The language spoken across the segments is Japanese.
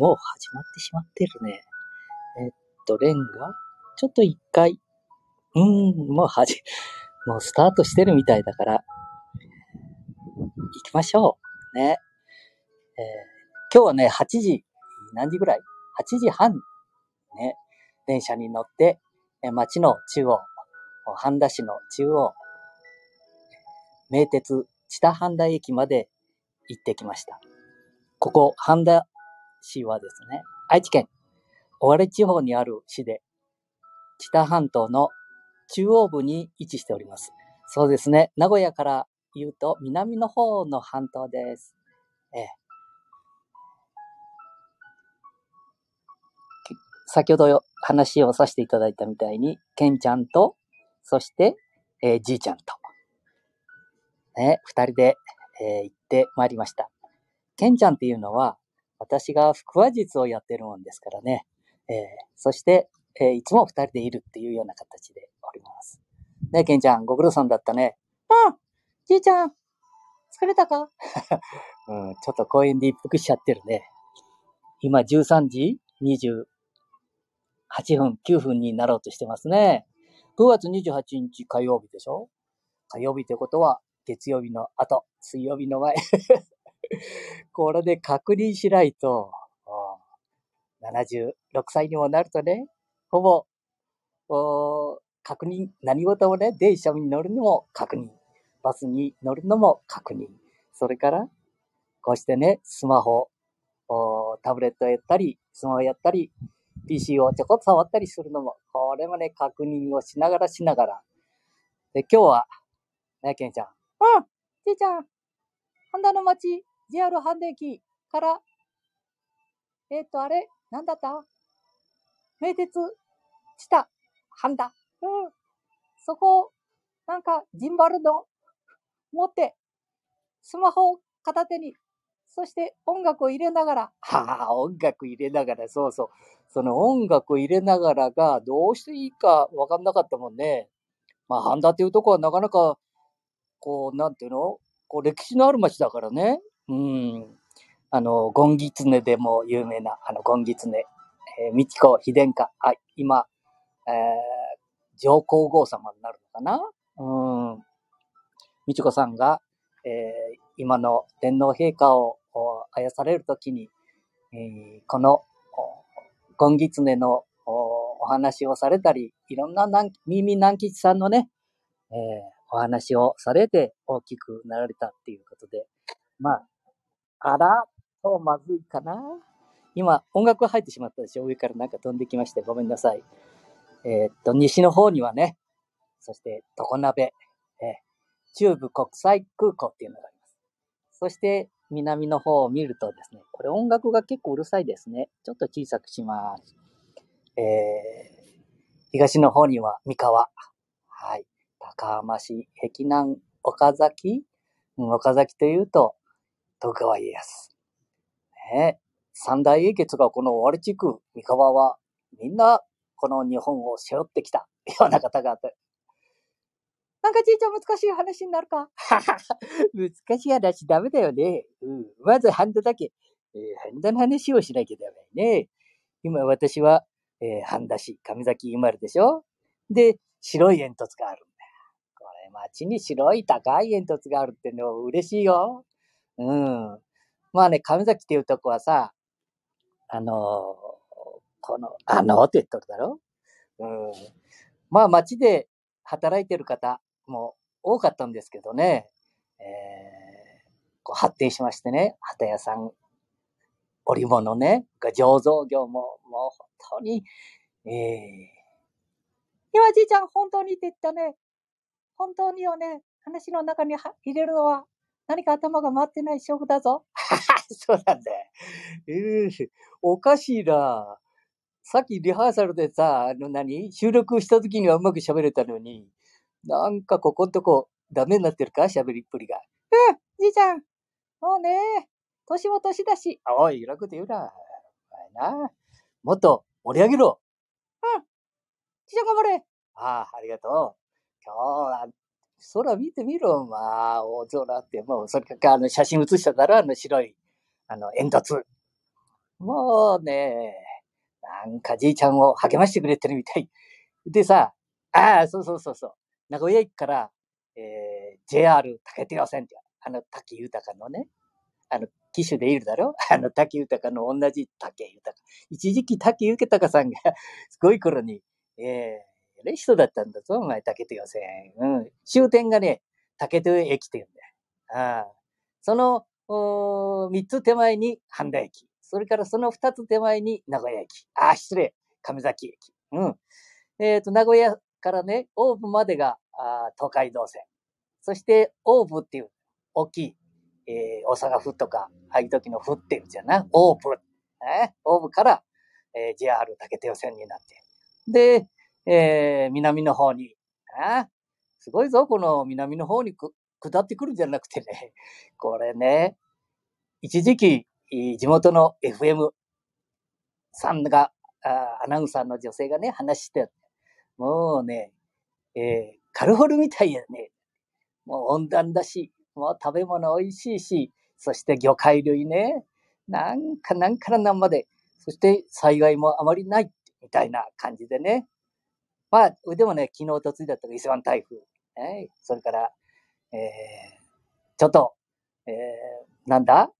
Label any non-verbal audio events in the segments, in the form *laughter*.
もう始まってしまってるね。えっと、レンが、ちょっと一回、うーん、もうはじ、もうスタートしてるみたいだから、行きましょう。ね。えー今日はね、8時、何時ぐらい ?8 時半、ね、電車に乗って、え町の中央、半田市の中央、名鉄知多半田駅まで行ってきました。ここ、半田市はですね、愛知県尾張地方にある市で、知多半島の中央部に位置しております。そうですね、名古屋から言うと南の方の半島です。ええ。先ほど話をさせていただいたみたいに、ケンちゃんと、そして、えーじいちゃんと、ね、二人で、えー行ってまいりました。ケンちゃんっていうのは、私が腹話術をやってるもんですからね。えーそして、えーいつも二人でいるっていうような形でおります。ねえ、ケンちゃん、ご苦労さんだったね。うんじいちゃん、疲れたか？*laughs* うん、ちょっと公園で一服しちゃってるね。今13時28分、9分になろうとしてますね。9月28日火曜日でしょ？火曜日ってことは、月曜日の後、水曜日の前。*laughs* これで確認しないと、76歳にもなるとね、ほぼ、お確認、何事もね、電車に乗るのも確認、バスに乗るのも確認、それから、こうしてね、スマホ、おタブレットやったり、スマホやったり、PC をちょこっと触ったりするのも、これもね、確認をしながらしながら。で、今日は、ね、ケンちゃん。うん、じいちゃん、半田の町、JR 半田駅から、えっ、と、あれ、なんだった？名鉄、知多、半田。うん。そこを、なんか、ジンバルの、持って、スマホを片手に、そして音楽を入れながら、は *laughs* あ、音楽入れながら、そうそう。その音楽を入れながらが、どうしていいかわかんなかったもんね。まあ、半田っていうとこはなかなか、こう、なんていうの？こう、歴史のある街だからね。うん。あの、ゴンギツネでも有名な、あの、ゴンギツネ、えー、美智子秘伝家、あ、今、えー、上皇后様になるのかな？うん。美智子さんが、えー、今の天皇陛下をあやされるときに、えーこの、おゴンギツネのおお話をされたり、いろんな南耳南吉さんのね、えーお話をされて大きくなられたっていうことで、まあ、あら、とまずいかな。今、音楽が入ってしまったでしょ？上からなんか飛んできまして、ごめんなさい。えーっと、西の方にはね、そして、常鍋、えー中部国際空港っていうのがあります。そして、南の方を見るとですね、これ音楽が結構うるさいですね。ちょっと小さくします。えー、東の方には三河。はい。高浜市、碧南、岡崎？うん岡崎というと、徳川家康。ねえ三大英傑がこの尾張地区、三河は、みんな、この日本を背負ってきたような方々。なんかじいちゃん難しい話になるか？*laughs* 難しい話ダメだよね。うん。まずハンダだけ。えー、ハンダの話をしなきゃダメね。今私は、えー、半田市、上崎生まれでしょ？で、白い煙突があるんだよ。これ街に白い高い煙突があるってのは嬉しいよ。うん。まあね、上崎っていうとこはさ、あのこの、あのって言っとるだろ？うん。まあ街で働いてる方も多かったんですけどね、えーこう発展しましてね、旗屋さん、織物ね、醸造業ももう本当に、ええー今じいちゃん本当にって言ったね。本当にをね、話の中に入れるのは何か頭が回ってない証拠だぞ。*laughs* そうなんだよ。えーおかしいな。さっきリハーサルでさ、あの何収録した時にはうまく喋れたのに、なんかここんとこダメになってるか？喋りっぷりが。うん、じいちゃん。もうね、年も年だし。おい、いらんこと言うな。お前な。もっと盛り上げろ。うん。じいちゃん頑張れ。ああ、ありがとう。今日は、空見てみろ、まあ、大空って、もう、それか、あの、写真写しただろ、あの白い、あの、煙突。もうね、なんかじいちゃんを励ましてくれてるみたい。でさ、ああ、そうそうそうそう。名古屋駅から、えー、JR 竹手線って、あの滝豊のね、あの、機種でいるだろ？*laughs* あの滝豊の同じ竹豊。一時期滝豊さんがすごい頃に、ええー、レ人だったんだぞ、お前、竹手線。うん。終点がね、竹手駅って言うんだよ。ああ。その、三つ手前に半田駅。それからその二つ手前に名古屋駅。あ、失礼。亀崎駅。うん。えっ、ー、と、名古屋からね、大府までがあ東海道線。そして、大府っていう、大きい、えー、大阪府とか、ああいう時の府っていうじゃな。大府。ね、大府から、えー、JR 竹手線になって。で、えー、南の方に、あすごいぞ、この南の方にく下ってくるんじゃなくてね。*laughs* これね、一時期、地元の FM さんが、アナウンサーの女性がね、話して、もうね、えー、カルフォルみたいやね。もう温暖だし、もう食べ物美味しいし、そして魚介類ね。なんかなんからなんまで。そして災害もあまりない、みたいな感じでね。まあ、でもね、昨日、とついだったら伊勢湾台風。えー、それから、えー、ちょっと、えー、なんだ？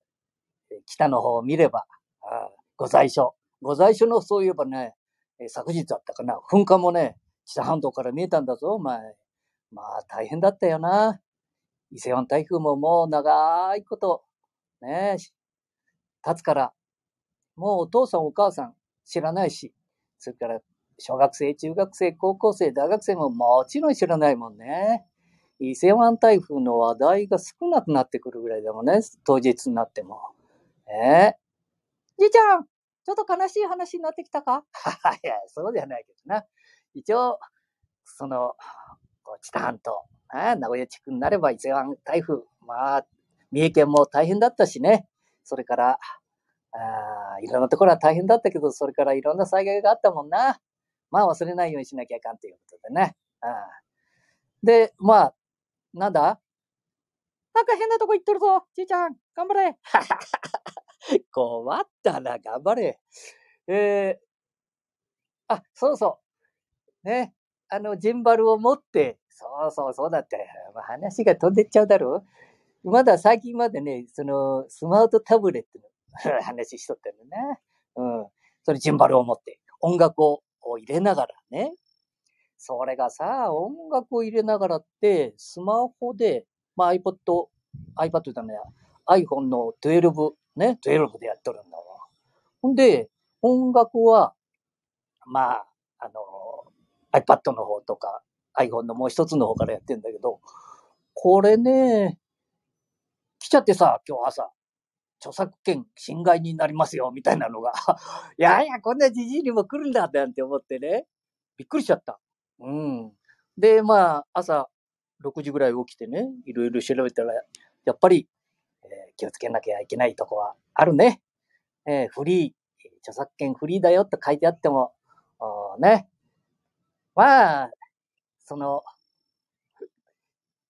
北の方を見れば、あ御在所。御在所のそういえばね、え昨日だったかな、噴火もね、北半島から見えたんだぞ、お前。まあ、大変だったよな。伊勢湾台風ももう長いこと、ね、経つから、もうお父さんお母さん知らないし、それから小学生、中学生、高校生、大学生ももちろん知らないもんね。伊勢湾台風の話題が少なくなってくるぐらいでもんね、当日になっても。え？じいちゃん、ちょっと悲しい話になってきたか？*laughs* いや、そうではないけどな。一応、その、知多半島、名古屋地区になれば伊勢湾台風、まあ、三重県も大変だったしね。それから、あいろんなところは大変だったけど、それからいろんな災害があったもんな。まあ忘れないようにしなきゃいかんということでね。あで、まあ、なんだ？なんか変なとこ行っとるぞ、じいちゃん、頑張れ。*laughs* 困ったな、頑張れ。えー、あ、そうそう。ね、あの、ジンバルを持って、そうそうそうだって、まあ、話が飛んでっちゃうだろう。まだ最近までね、その、スマートタブレットの話しとったのね。うん。それジンバルを持って、音楽をを入れながらね、それがさ、音楽を入れながらって、スマホで、まあ iPod、iPad だね、iPhone の12、ね、12でやっとるんだわ。ほんで、音楽は、まあ、あの、iPad の方とか、iPhone のもう一つの方からやってんだけど、これね、来ちゃってさ、今日朝、著作権侵害になりますよ、みたいなのが、*laughs* いやいや、こんなじじいにも来るんだ、なんて思ってね、びっくりしちゃった。うん。で、まあ、朝6時ぐらい起きてね、いろいろ調べたら、やっぱり、えー、気をつけなきゃいけないとこはあるね。えー、フリー、著作権フリーだよって書いてあっても、ね。まあ、その、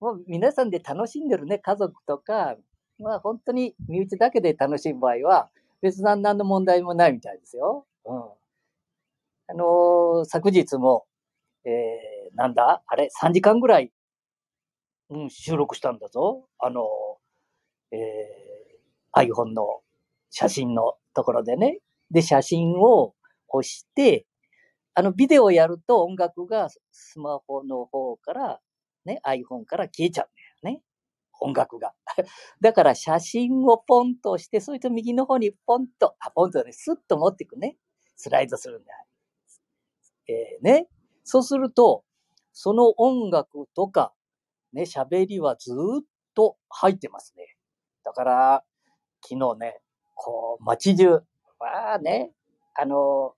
もう皆さんで楽しんでるね、家族とか、まあ本当に身内だけで楽しむ場合は、別段何の問題もないみたいですよ。うん。あのー、昨日も、えー、なんだ？あれ ?3 時間ぐらい、うん、収録したんだぞ。あの、えー、iPhone の写真のところでね。で、写真を押して、あの、ビデオをやると音楽がスマホの方から、ね、iPhone から消えちゃう。音楽が。*laughs* だから写真をポンとして、それと右の方にポンと、あ、ポンとね、スッと持っていくね。スライドするんだ。えー、ね。そうすると、その音楽とか、ね、喋りはずっと入ってますね。だから、昨日ね、こう、街中、まあね、あの、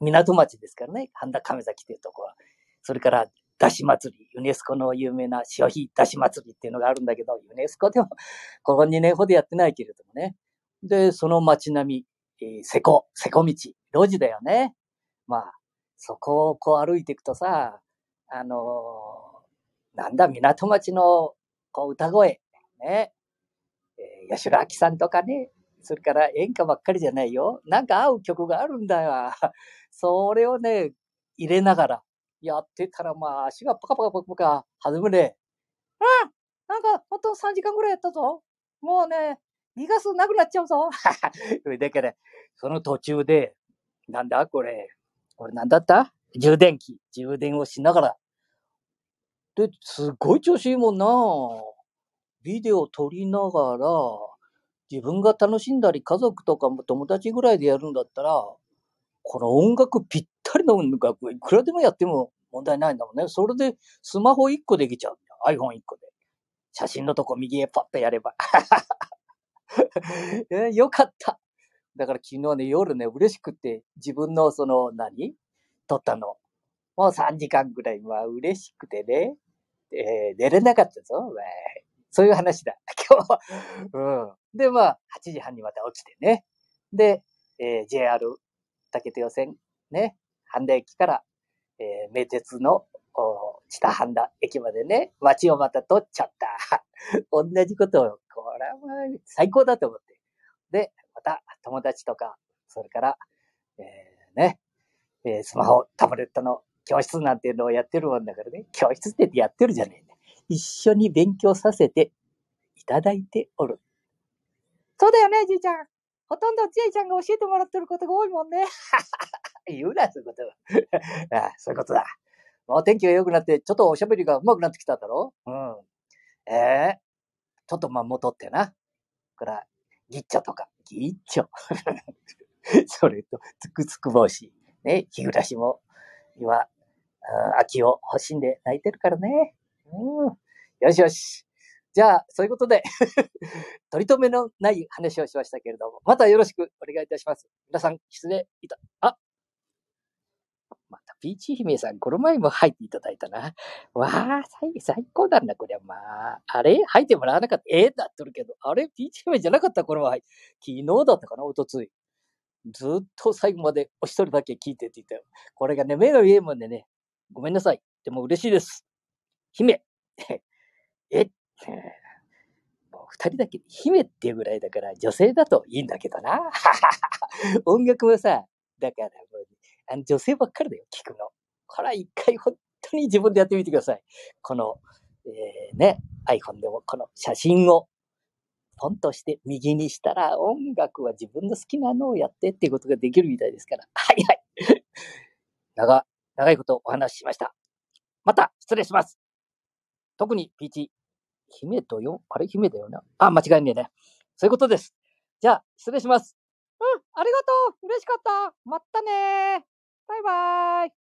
港町ですからね、半田亀崎っていうとこは。それから、だし祭り、ユネスコの有名な潮干だし祭りっていうのがあるんだけど、ユネスコでも、ここ2年ほどやってないけれどもね。で、その街並み、えー、瀬古、瀬古道、路地だよね。まあ、そこをこう歩いていくとさ、あのー、なんだ、港町のこう歌声、ね、えー、八代亜紀さんとかね、それから演歌ばっかりじゃないよ。なんか合う曲があるんだよ。*laughs* それをね、入れながらやってたら、まあ足がパカパカパカパカ弾むね。ああなんか、ほんと3時間ぐらいやったぞ。もうね、ギガ数なくなっちゃうぞ。*laughs* だから、その途中で、なんだこれ。これなんだった？充電器。充電をしながら。で、すっごい調子いいもんなビデオ撮りながら、自分が楽しんだり家族とかも友達ぐらいでやるんだったら、この音楽ぴったりの音楽、いくらでもやっても問題ないんだもんね。それでスマホ1個できちゃうんだよ。iPhone1 個で。写真のとこ右へパッとやれば。*laughs* えよかった。だから昨日ね、夜ね、嬉しくて、自分のその何、撮ったの。もう3時間ぐらい、まあ嬉しくてね、えー、寝れなかったぞ。そういう話だ。*laughs* 今日は。うん。で、まあ、8時半にまた起きてね。で、えー、JR 竹手予線、ね、半田駅から、えー、名鉄の、知多半田駅までね、街をまた通っちゃった。*laughs* 同じことを、これは最高だと思って。で、また友達とか、それから、えー、ね、えー、スマホ、タブレットの教室なんていうのをやってるもんだからね、教室ってやってるじゃねえ。一緒に勉強させていただいておる。そうだよね、じいちゃん。ほとんどじいちゃんが教えてもらってることが多いもんね。*laughs* 言うな、そういうこと *laughs* あそういうことだ。もう天気が良くなって、ちょっとおしゃべりが上手くなってきただろううん。ええー、ちょっとまあ戻ってな。から、ギッチョとか、ギッチョ。*laughs* それと、つくつく帽子。ね、日暮らしも、今、秋を欲しんで泣いてるからね。うん。よしよし。じゃあ、そういうことで *laughs* 取り留めのない話をしましたけれども、またよろしくお願いいたします。皆さん、失礼いた、あ、また、ピーチ姫さん、この前も入っていただいたな。わあ、最最高だな、こりゃ。まあ、あれ？入ってもらわなかった？ええー、だっとるけど、あれ？ピーチ姫じゃなかった、これは。昨日だったかな、おとつい。ずっと最後までお一人だけ聞いてって言ったよ。これがね、目が見えるもんでね、ごめんなさい。でも嬉しいです。姫。*laughs* え、もう二人だけ、姫っていうぐらいだから女性だといいんだけどな。*laughs* 音楽もさ、だからもう、あの女性ばっかりだよ、聞くの。これは一回本当に自分でやってみてください。この、えー、ね、iPhone でもこの写真をポンとして右にしたら音楽は自分の好きなのをやってっていうことができるみたいですから。はいはい。長、長いことお話ししました。また失礼します。特にピーチ、姫とよ、あれ？姫だよな。あ、間違いねえね。そういうことです。じゃあ、失礼します。うん、ありがとう。嬉しかった。またねバイバーイ。